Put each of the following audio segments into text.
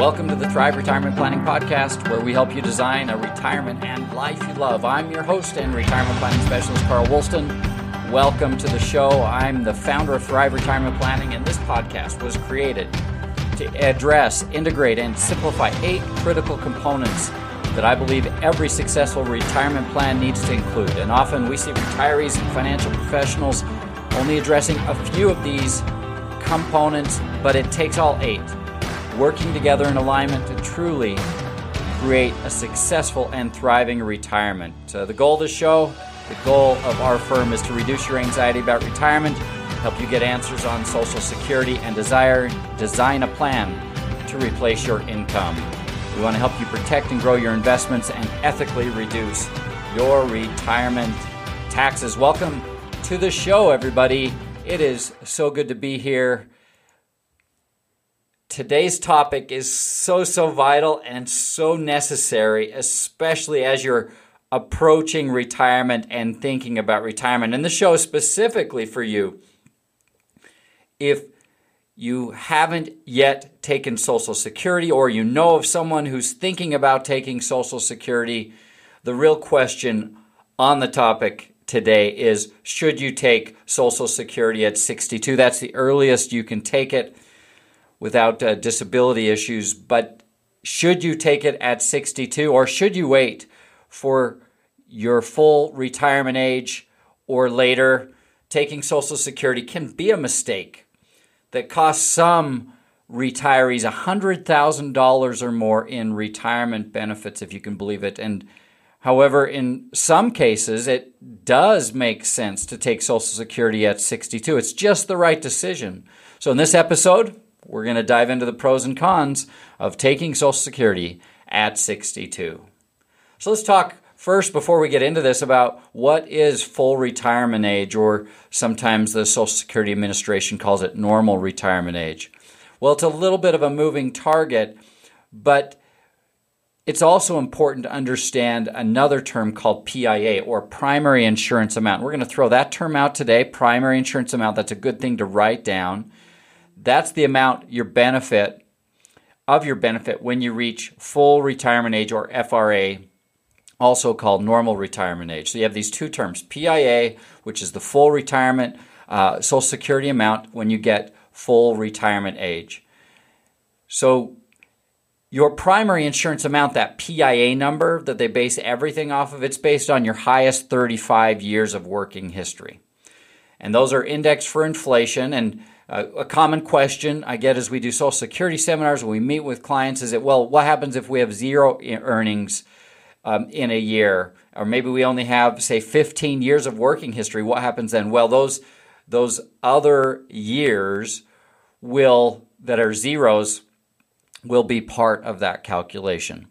Welcome to the Thrive Retirement Planning Podcast, where we help you design a retirement and life you love. I'm your host and retirement planning specialist, Carl Woolston. Welcome to the show. I'm the founder of Thrive Retirement Planning, and this podcast was created to address, integrate, and simplify eight critical components that I believe every successful retirement plan needs to include. And often we see retirees and financial professionals only addressing a few of these components, but it takes all eight working together in alignment to truly create a successful and thriving retirement. Uh, the goal of the show, the goal of our firm is to reduce your anxiety about retirement, help you get answers on Social Security, and desire design a plan to replace your income. We want to help you protect and grow your investments and ethically reduce your retirement taxes. Welcome to the show, everybody. It is so good to be here today's topic is so, so vital and so necessary, especially as you're approaching retirement and thinking about retirement. And the show is specifically for you. If you haven't yet taken Social Security or you know of someone who's thinking about taking Social Security, the real question on the topic today is should you take Social Security at 62? That's the earliest you can take it without uh, disability issues, but should you take it at 62 or should you wait for your full retirement age or later? Taking Social Security can be a mistake that costs some retirees $100,000 or more in retirement benefits, if you can believe it. And however, in some cases, it does make sense to take Social Security at 62. It's just the right decision. So, in this episode, we're going to dive into the pros and cons of taking Social Security at 62. So let's talk first, before we get into this, about what is full retirement age, or sometimes the Social Security Administration calls it normal retirement age. Well, it's a little bit of a moving target, but it's also important to understand another term called PIA or primary insurance amount. We're going to throw that term out today, primary insurance amount. That's a good thing to write down. That's the amount your benefit of your benefit when you reach full retirement age or FRA, also called normal retirement age. So you have these two terms PIA, which is the full retirement uh, Social Security amount when you get full retirement age. So your primary insurance amount, that PIA number that they base everything off of, it's based on your highest 35 years of working history. And those are indexed for inflation. And a common question I get as we do Social Security seminars when we meet with clients is that, well, what happens if we have zero earnings um, in a year? Or maybe we only have, say, 15 years of working history. What happens then? Well, those, those other years will, that are zeros, will be part of that calculation.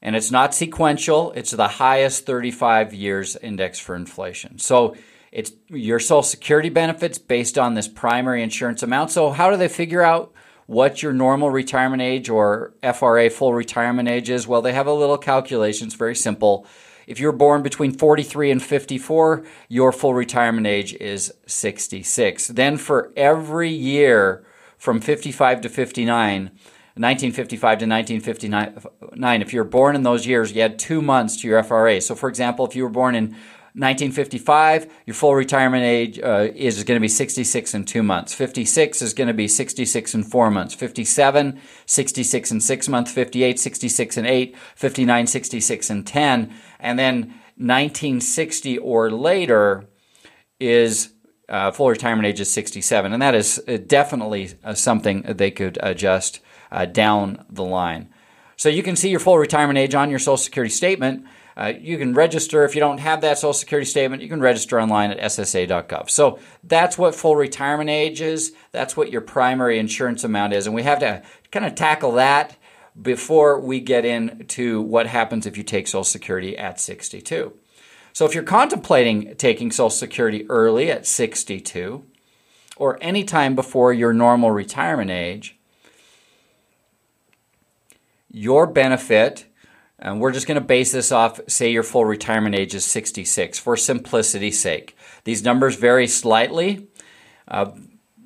And it's not sequential, it's the highest 35 years index for inflation. So it's your Social Security benefits based on this primary insurance amount. So, how do they figure out what your normal retirement age or FRA full retirement age is? Well, they have a little calculation. It's very simple. If you're born between 43 and 54, your full retirement age is 66. Then, for every year from 55 to 59, 1955 to 1959, if you're born in those years, you had two months to your FRA. So, for example, if you were born in 1955, your full retirement age uh, is going to be 66 and two months. 56 is going to be 66 and four months. 57, 66 and six months. 58, 66 and eight. 59, 66 and 10. And then 1960 or later is uh, full retirement age is 67. And that is uh, definitely uh, something they could adjust uh, down the line. So you can see your full retirement age on your Social Security statement. Uh, you can register if you don't have that Social Security statement. You can register online at SSA.gov. So that's what full retirement age is. That's what your primary insurance amount is, and we have to kind of tackle that before we get into what happens if you take Social Security at 62. So if you're contemplating taking Social Security early at 62 or any time before your normal retirement age, your benefit and we're just going to base this off, say your full retirement age is 66 for simplicity's sake. These numbers vary slightly. Uh,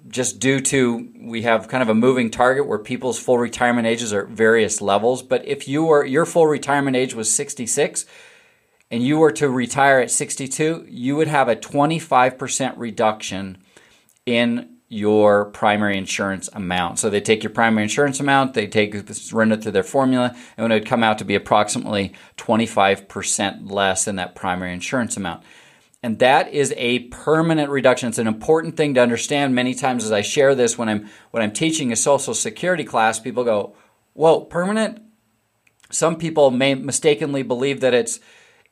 just due to we have kind of a moving target where people's full retirement ages are at various levels. But if you were your full retirement age was 66 and you were to retire at 62, you would have a 25% reduction in your primary insurance amount. So they take your primary insurance amount, they take run it through their formula, and it would come out to be approximately 25% less than that primary insurance amount. And that is a permanent reduction. It's an important thing to understand. Many times as I share this when I'm when I'm teaching a social security class, people go, Whoa, permanent? Some people may mistakenly believe that it's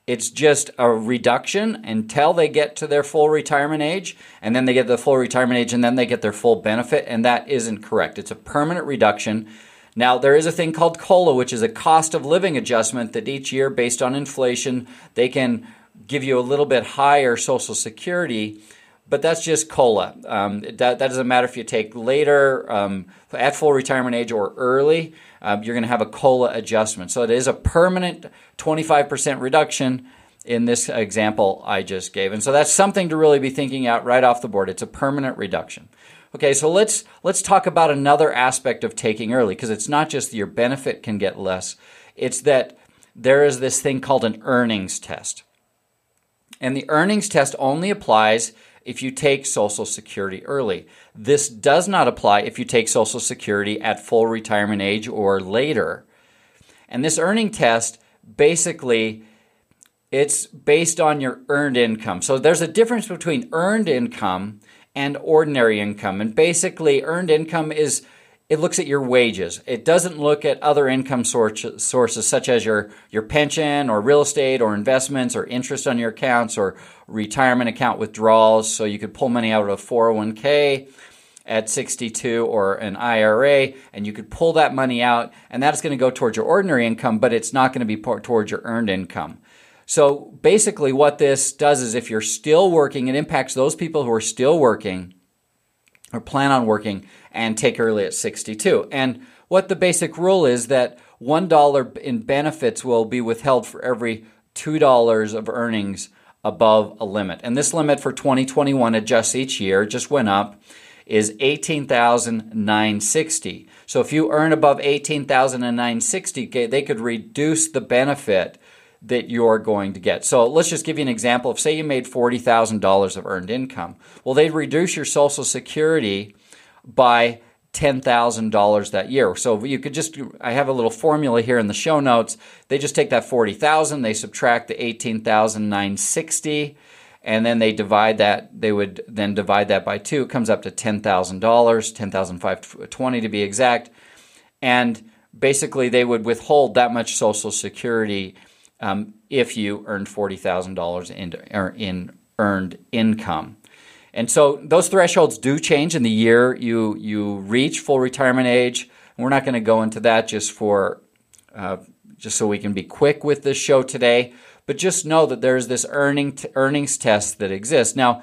it's just a reduction until they get to their full retirement age, and then they get the full retirement age, and then they get their full benefit, and that isn't correct. It's a permanent reduction. Now, there is a thing called COLA, which is a cost of living adjustment that each year, based on inflation, they can give you a little bit higher Social Security, but that's just COLA. Um, that, that, doesn't matter if you take later, um, at full retirement age, or early um, you're going to have a COLA adjustment. So it is a permanent 25% reduction in this example I just gave. And so that's something to really be thinking out right off the board. It's a permanent reduction. Okay, so let's let's talk about another aspect of taking early because it's not just your benefit can get less. It's that there is this thing called an earnings test. And the earnings test only applies if you take Social Security early. This does not apply if you take Social Security at full retirement age or later. And this earning test basically it's based on your earned income. So there's a difference between earned income and ordinary income. And basically earned income is it looks at your wages. It doesn't look at other income sources such as your, your pension or real estate or investments or interest on your accounts or retirement account withdrawals. So you could pull money out of a 401k at 62 or an IRA and you could pull that money out and that's going to go towards your ordinary income, but it's not going to be towards your earned income. So basically what this does is if you're still working, it impacts those people who are still working or plan on working and take early at 62. And what the basic rule is that $1 in benefits will be withheld for every $2 of earnings above a limit. And this limit for 2021 adjusts each year, just went up, is 18,960. So if you earn above 18,960, they could reduce the benefit that you're going to get. So let's just give you an example If say you made $40,000 of earned income. Well, they'd reduce your social security by $10,000 that year. So you could just, I have a little formula here in the show notes. They just take that 40,000, they subtract the 18,960, and then they divide that, they would then divide that by two. It comes up to $10,000, 10,520 to be exact. And basically they would withhold that much Social Security um, if you earned $40,000 in, in earned income. And so those thresholds do change in the year you you reach full retirement age. we're not going to go into that just for uh, just so we can be quick with this show today. But just know that there's this earning t- earnings test that exists. Now,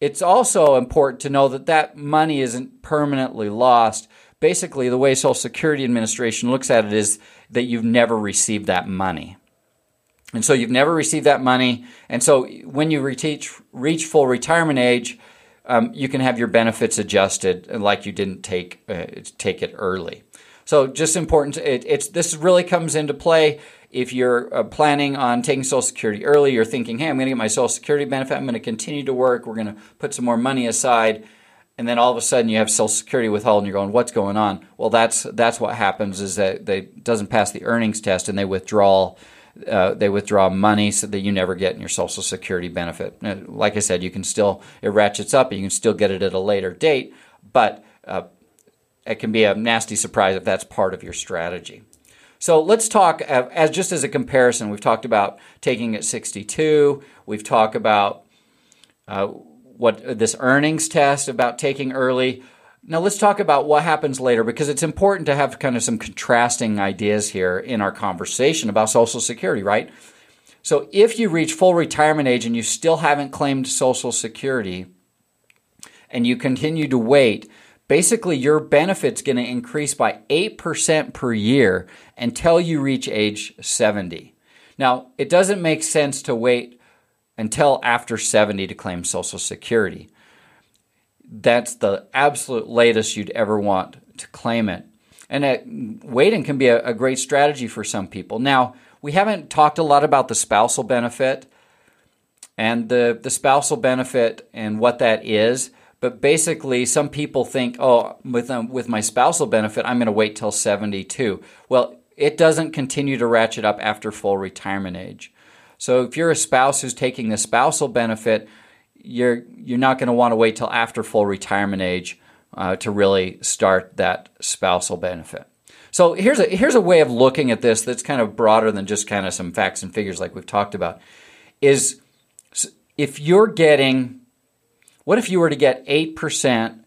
it's also important to know that that money isn't permanently lost. Basically, the way Social Security Administration looks at it is that you've never received that money. And so you've never received that money. And so when you reach, reach full retirement age, um, you can have your benefits adjusted like you didn't take uh, take it early. So just important. It, it's this really comes into play if you're uh, planning on taking Social Security early. You're thinking, hey, I'm going to get my Social Security benefit. I'm going to continue to work. We're going to put some more money aside. And then all of a sudden you have Social Security withheld, and you're going, "What's going on?" Well, that's that's what happens is that they doesn't pass the earnings test, and they withdraw uh, they withdraw money so that you never get in your Social Security benefit. Uh, like I said, you can still it ratchets up, you can still get it at a later date, but uh, it can be a nasty surprise if that's part of your strategy. So let's talk uh, as just as a comparison. We've talked about taking at 62. We've talked about uh, what this earnings test about taking early. Now let's talk about what happens later because it's important to have kind of some contrasting ideas here in our conversation about Social Security, right? So if you reach full retirement age and you still haven't claimed Social Security and you continue to wait, basically your benefit's going to increase by 8% per year until you reach age 70. Now, it doesn't make sense to wait until after 70 to claim Social Security that's the absolute latest you'd ever want to claim it. And uh, waiting can be a, a great strategy for some people. Now, we haven't talked a lot about the spousal benefit and the, the spousal benefit and what that is. But basically, some people think, oh, with, um, with my spousal benefit, I'm going to wait till 72. Well, it doesn't continue to ratchet up after full retirement age. So if you're a spouse who's taking the spousal benefit, you're you're not going to want to wait till after full retirement age uh, to really start that spousal benefit. So here's a here's a way of looking at this that's kind of broader than just kind of some facts and figures like we've talked about. Is if you're getting, what if you were to get eight percent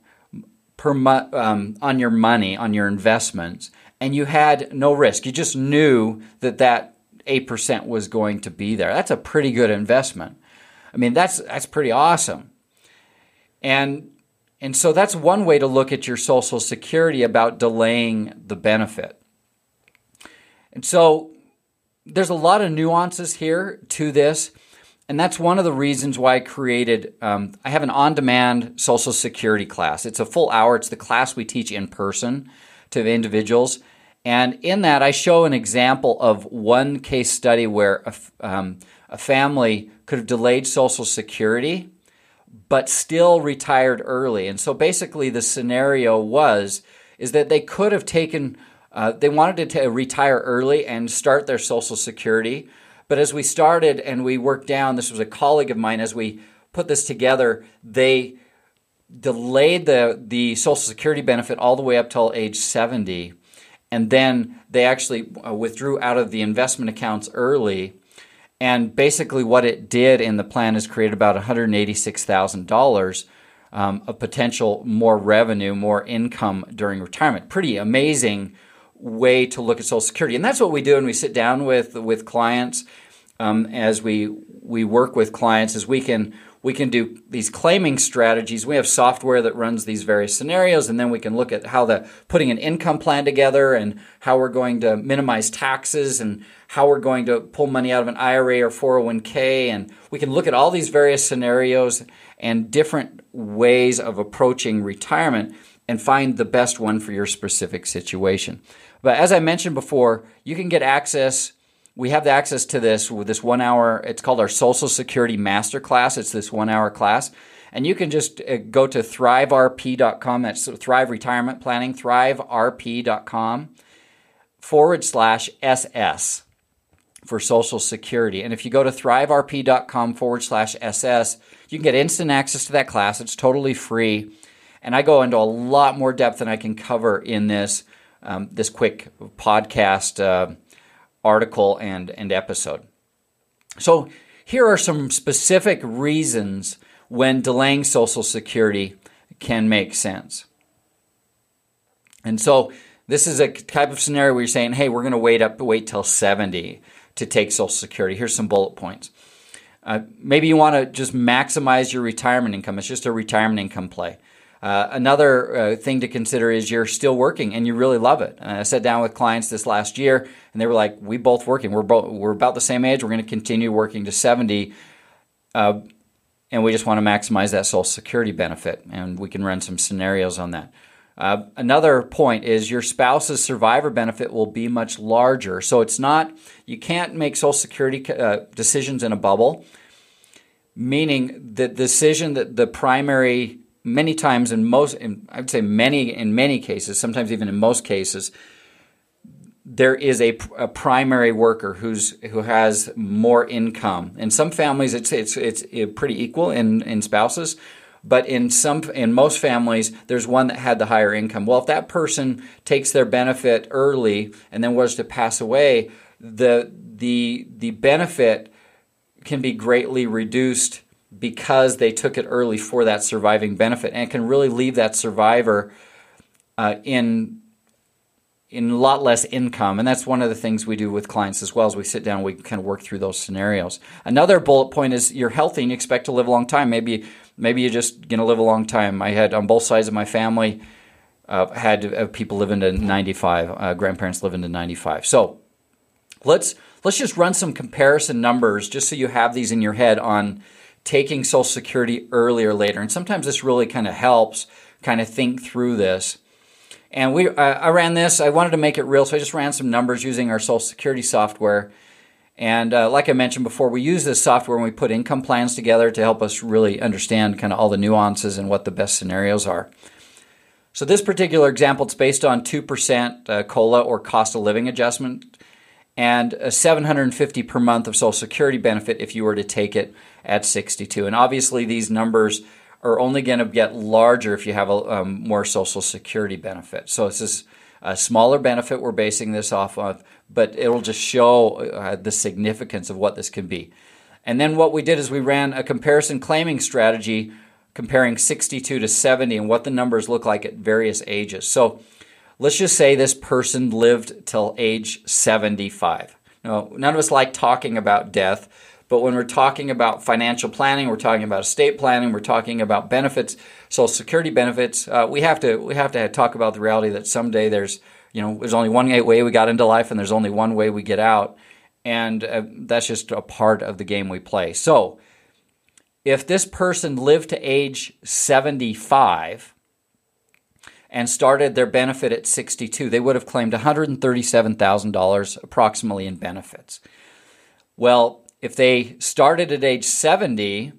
per month um, on your money on your investments, and you had no risk? You just knew that that eight percent was going to be there. That's a pretty good investment. I mean, that's that's pretty awesome. And and so that's one way to look at your social security about delaying the benefit. And so there's a lot of nuances here to this. And that's one of the reasons why I created, um, I have an on demand Social Security class. It's a full hour, it's the class we teach in person to individuals. And in that, I show an example of one case study where a, um, a family could have delayed Social Security but still retired early. And so basically, the scenario was is that they could have taken, uh, they wanted to retire early and start their Social Security. But as we started and we worked down, this was a colleague of mine, as we put this together, they delayed the, the Social Security benefit all the way up till age 70. And then they actually uh, withdrew out of the investment accounts early and basically, what it did in the plan is create about $186,000 um, of potential more revenue, more income during retirement. Pretty amazing way to look at Social Security, and that's what we do when we sit down with with clients. Um, as we we work with clients, is we can we can do these claiming strategies. We have software that runs these various scenarios, and then we can look at how the putting an income plan together and how we're going to minimize taxes and how we're going to pull money out of an IRA or 401k. And we can look at all these various scenarios and different ways of approaching retirement and find the best one for your specific situation. But as I mentioned before, you can get access we have the access to this with this one hour. It's called our Social Security Masterclass. It's this one hour class. And you can just uh, go to thriverp.com. That's Thrive Retirement Planning, thriverp.com forward slash SS for Social Security. And if you go to thriverp.com forward slash SS, you can get instant access to that class. It's totally free. And I go into a lot more depth than I can cover in this, um, this quick podcast. Uh, article and, and episode. So, here are some specific reasons when delaying Social Security can make sense. And so, this is a type of scenario where you're saying, hey, we're going to wait up, wait till 70 to take Social Security. Here's some bullet points. Uh, maybe you want to just maximize your retirement income. It's just a retirement income play. Uh, another uh, thing to consider is you're still working and you really love it. I sat down with clients this last year and they were like, "We both working. We're both we're about the same age. We're going to continue working to 70, uh, and we just want to maximize that Social Security benefit." And we can run some scenarios on that. Uh, another point is your spouse's survivor benefit will be much larger. So it's not you can't make Social Security uh, decisions in a bubble. Meaning the decision that the primary many times in most in, i would say many in many cases sometimes even in most cases there is a, a, primary worker who's who has more income. In some families it's it's it's pretty equal in in spouses but in some in most families there's one that had the higher income. Well if that person takes their benefit early and then was to pass away the the the benefit can be greatly reduced because they took it early for that surviving benefit, and can really leave that survivor uh, in in a lot less income. And that's one of the things we do with clients as well as we sit down, we kind of work through those scenarios. Another bullet point is you're healthy and you expect to live a long time. Maybe maybe you're just going to live a long time. I had on both sides of my family uh, had uh, people living to 95, uh, grandparents living to 95. So let's let's just run some comparison numbers just so you have these in your head on taking Social Security earlier later. And sometimes this really kind of helps kind of think through this. And we, I, I ran this. I wanted to make it real, so I just ran some numbers using our Social Security software. And uh, like I mentioned before, we use this software when we put income plans together to help us really understand kind of all the nuances and what the best scenarios are. So this particular example, it's based on 2% uh, COLA or cost of living adjustment and a 750 per month of Social Security benefit if you were to take it at 62. And obviously these numbers are only going to get larger if you have a um, more Social Security benefit. So this is a smaller benefit we're basing this off of, but it'll just show uh, the significance of what this can be. And then what we did is we ran a comparison claiming strategy comparing 62 to 70 and what the numbers look like at various ages. So let's just say this person lived till age 75. Now, none of us like talking about death, but when we're talking about financial planning, we're talking about estate planning, we're talking about benefits, Social Security benefits. Uh, we have to we have to talk about the reality that someday there's you know there's only one way we got into life, and there's only one way we get out, and uh, that's just a part of the game we play. So, if this person lived to age 75 and started their benefit at 62, they would have claimed $137,000 approximately in benefits. Well, if they started at age 70,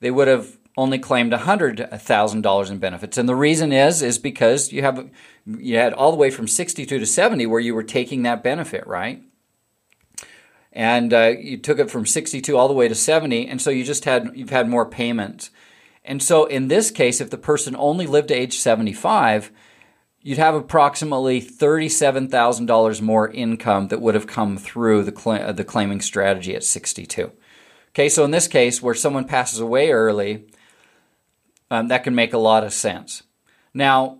they would have only claimed $100,000 in benefits. And the reason is is because you have you had all the way from 62 to 70 where you were taking that benefit, right? And uh, you took it from 62 all the way to 70, and so you just had you've had more payments. And so in this case, if the person only lived to age 75, you'd have approximately $37,000 more income that would have come through the, cl- uh, the claiming strategy at 62. Okay, so in this case, where someone passes away early, um, that can make a lot of sense. Now,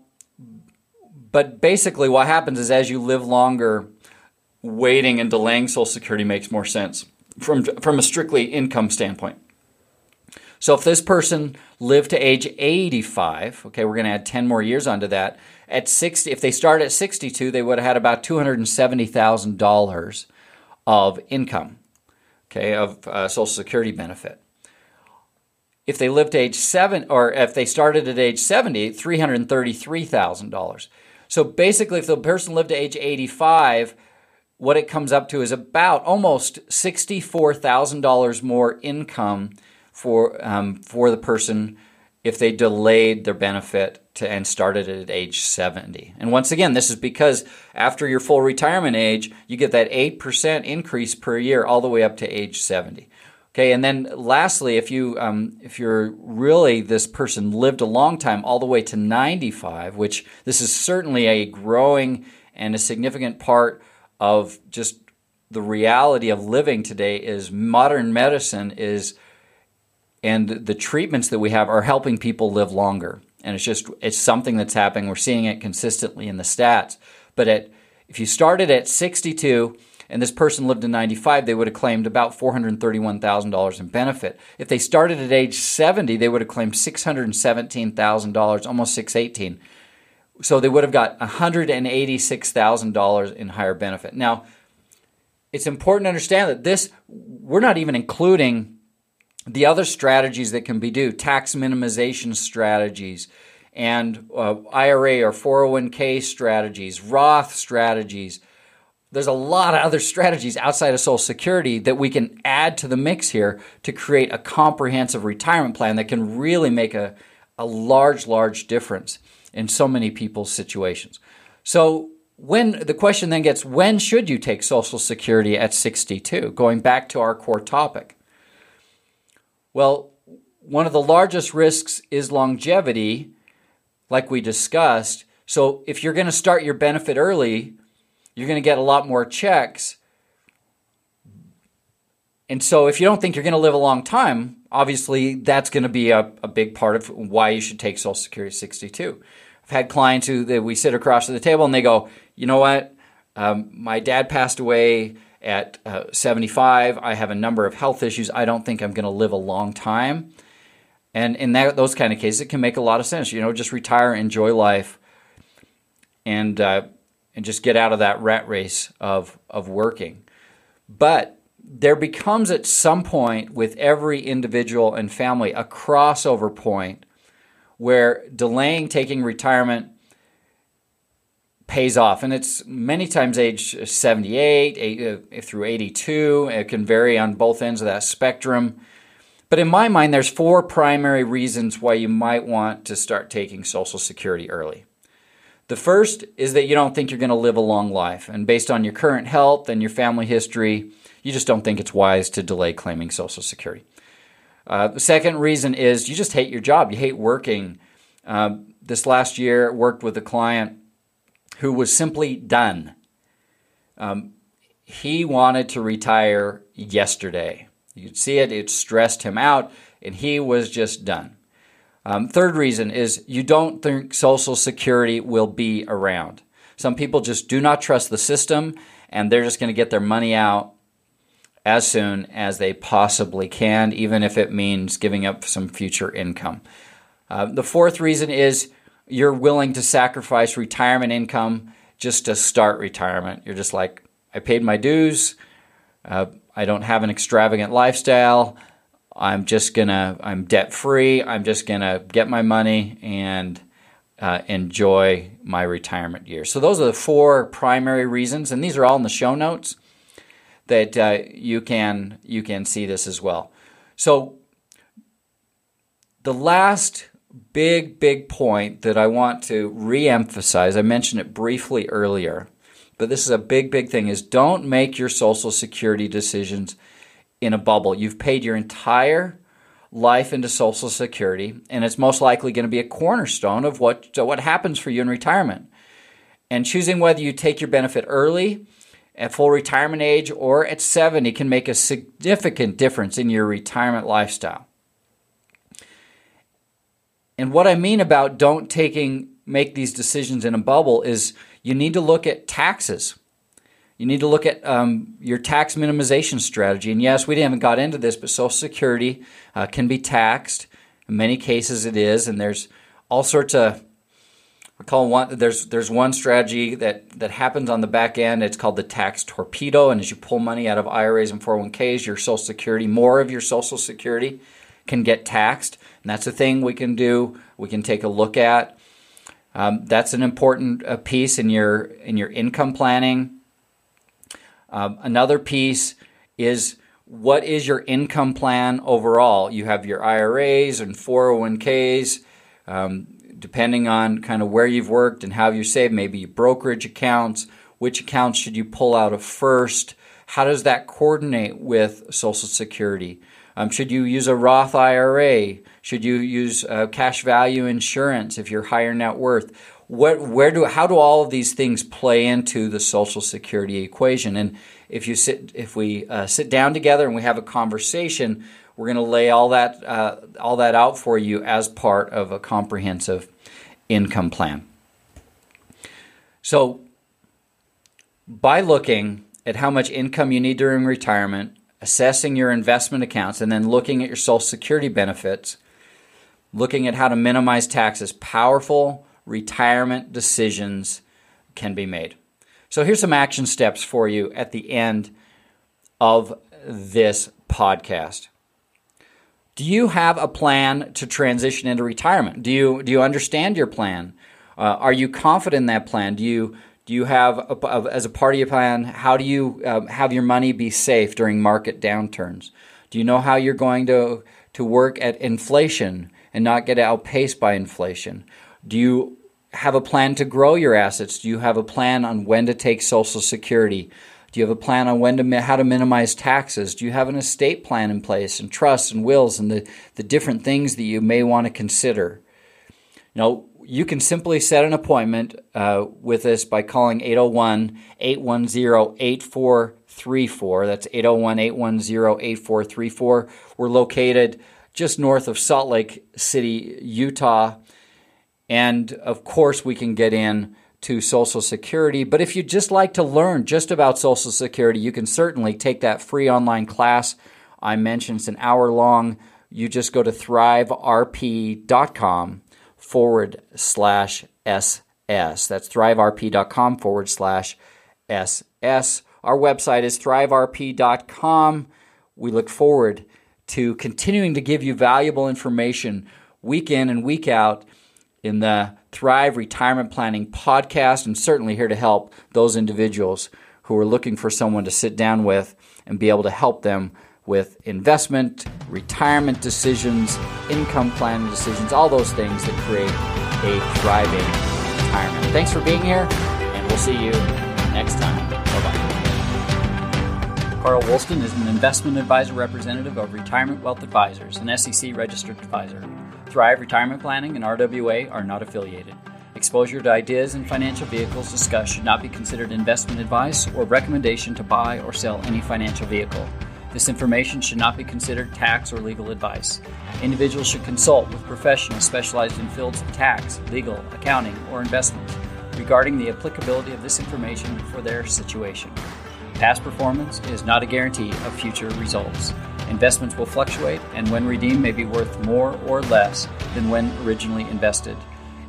but basically, what happens is as you live longer, waiting and delaying Social Security makes more sense from, from a strictly income standpoint. So if this person lived to age 85, okay, we're going to add 10 more years onto that. At 60, if they start at 62, they would have had about $270,000 of income, okay, of uh, Social Security benefit. If they lived to age 7 or if they started at age 70, $333,000. So basically if the person lived to age 85, what it comes up to is about almost $64,000 more income for um, for the person if they delayed their benefit to and started it at age 70. And once again, this is because after your full retirement age, you get that 8% increase per year all the way up to age 70. Okay, and then lastly, if you um, if you're really this person lived a long time, all the way to 95, which this is certainly a growing and a significant part of just the reality of living today, is modern medicine is and the treatments that we have are helping people live longer. And it's just it's something that's happening. We're seeing it consistently in the stats. But at if you started at 62 and this person lived to 95 they would have claimed about $431,000 in benefit. If they started at age 70 they would have claimed $617,000 almost 618 so they would have got $186,000 in higher benefit. Now it's important to understand that this we're not even including the other strategies that can be do tax minimization strategies and uh, IRA or 401k strategies, Roth strategies. There's a lot of other strategies outside of Social Security that we can add to the mix here to create a comprehensive retirement plan that can really make a, a large, large difference in so many people's situations. So, when the question then gets, when should you take Social Security at 62? Going back to our core topic. Well, one of the largest risks is longevity, like we discussed. So if you're going to start your benefit early, you're going to get a lot more checks. And so if you don't think you're going to live a long time, obviously that's going to be a, a big part of why you should take Social Security 62. I've had clients who that we sit across the table and they go, you know what, um, my dad passed away at uh, 75. I have a number of health issues. I don't think I'm going to live a long time. And in that, those kind of cases, it can make a lot of sense. You know, just retire, enjoy life, and uh, and just get out of that rat race of of working. But there becomes at some point with every individual and family a crossover point where delaying taking retirement pays off. And it's many times age 78 eight, uh, through 82. It can vary on both ends of that spectrum. But in my mind, there's four primary reasons why you might want to start taking Social Security early. The first is that you don't think you're going to live a long life. And based on your current health and your family history, you just don't think it's wise to delay claiming Social Security. Uh, the second reason is you just hate your job. You hate working. Uh, this last year, worked with a client who was simply done. Um, he wanted to retire yesterday. You could see it, it stressed him out, and he was just done. Um, third reason is you don't think Social Security will be around. Some people just do not trust the system, and they're just going to get their money out as soon as they possibly can, even if it means giving up some future income. Uh, the fourth reason is you're willing to sacrifice retirement income just to start retirement. You're just like, I paid my dues. Uh, I don't have an extravagant lifestyle. I'm just gonna, I'm debt free. I'm just gonna get my money and uh, enjoy my retirement years. So, those are the four primary reasons, and these are all in the show notes that uh, you can you can see this as well. So, the last big, big point that I want to re-emphasize. I mentioned it briefly earlier, but this is a big, big thing: is don't make your Social Security decisions in a bubble. You've paid your entire life into Social Security, and it's most likely going to be a cornerstone of what what happens for you in retirement. And choosing whether you take your benefit early, at full retirement age, or at 70 can make a significant difference in your retirement lifestyle. And what I mean about don't taking make these decisions in a bubble is you need to look at taxes. You need to look at um, your tax minimization strategy. And yes, we haven't got into this, but Social Security uh, can be taxed. In many cases, it is, and there's all sorts of. We call one. There's there's one strategy that that happens on the back end. It's called the tax torpedo, and as you pull money out of IRAs and 401ks, your Social Security, more of your Social Security, can get taxed. And that's a thing we can do. We can take a look at. Um, that's an important uh, piece in your in your income planning. Um, another piece is what is your income plan overall? You have your IRAs and 401ks. Um, depending on kind of where you've worked and how you save, maybe brokerage accounts. Which accounts should you pull out of first? How does that coordinate with Social Security? Um, should you use a Roth IRA? Should you use uh, cash value insurance if you're higher net worth? What, where do, how do all of these things play into the Social Security equation? And if you sit, if we uh, sit down together and we have a conversation, we're going to lay all that, uh, all that out for you as part of a comprehensive income plan. So, by looking at how much income you need during retirement, assessing your investment accounts, and then looking at your Social Security benefits, looking at how to minimize taxes, powerful retirement decisions can be made. So, here's some action steps for you at the end of this podcast. Do you have a plan to transition into retirement? Do you, do you understand your plan? Uh, are you confident in that plan? Do you do you have, a, a, as a part of your plan, how do you uh, have your money be safe during market downturns? Do you know how you're going to, to work at inflation and not get outpaced by inflation? Do you have a plan to grow your assets? Do you have a plan on when to take Social Security? Do you have a plan on when to how to minimize taxes? Do you have an estate plan in place and trusts and wills and the, the different things that you may want to consider? You know, you can simply set an appointment uh, with us by calling 801 810 8434. That's 801 810 8434. We're located just north of Salt Lake City, Utah. And of course, we can get in to Social Security. But if you'd just like to learn just about Social Security, you can certainly take that free online class I mentioned. It's an hour long. You just go to thriverp.com forward slash SS. That's thriverp.com forward slash SS. Our website is thriverp.com. We look forward to continuing to give you valuable information week in and week out in the Thrive Retirement Planning podcast, and certainly here to help those individuals who are looking for someone to sit down with and be able to help them with investment, retirement decisions, income planning decisions, all those things that create a thriving retirement. Thanks for being here, and we'll see you next time. Carl Woolston is an investment advisor representative of Retirement Wealth Advisors, an SEC registered advisor. Thrive Retirement Planning and RWA are not affiliated. Exposure to ideas and financial vehicles discussed should not be considered investment advice or recommendation to buy or sell any financial vehicle. This information should not be considered tax or legal advice. Individuals should consult with professionals specialized in fields of tax, legal, accounting, or investment regarding the applicability of this information for their situation. Past performance is not a guarantee of future results. Investments will fluctuate, and when redeemed, may be worth more or less than when originally invested.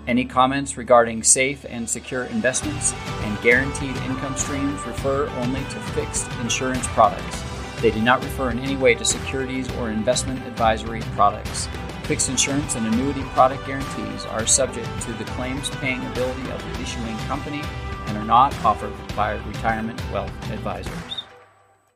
Any comments regarding safe and secure investments and guaranteed income streams refer only to fixed insurance products. They do not refer in any way to securities or investment advisory products. Fixed insurance and annuity product guarantees are subject to the claims paying ability of the issuing company and are not offered by retirement wealth advisors.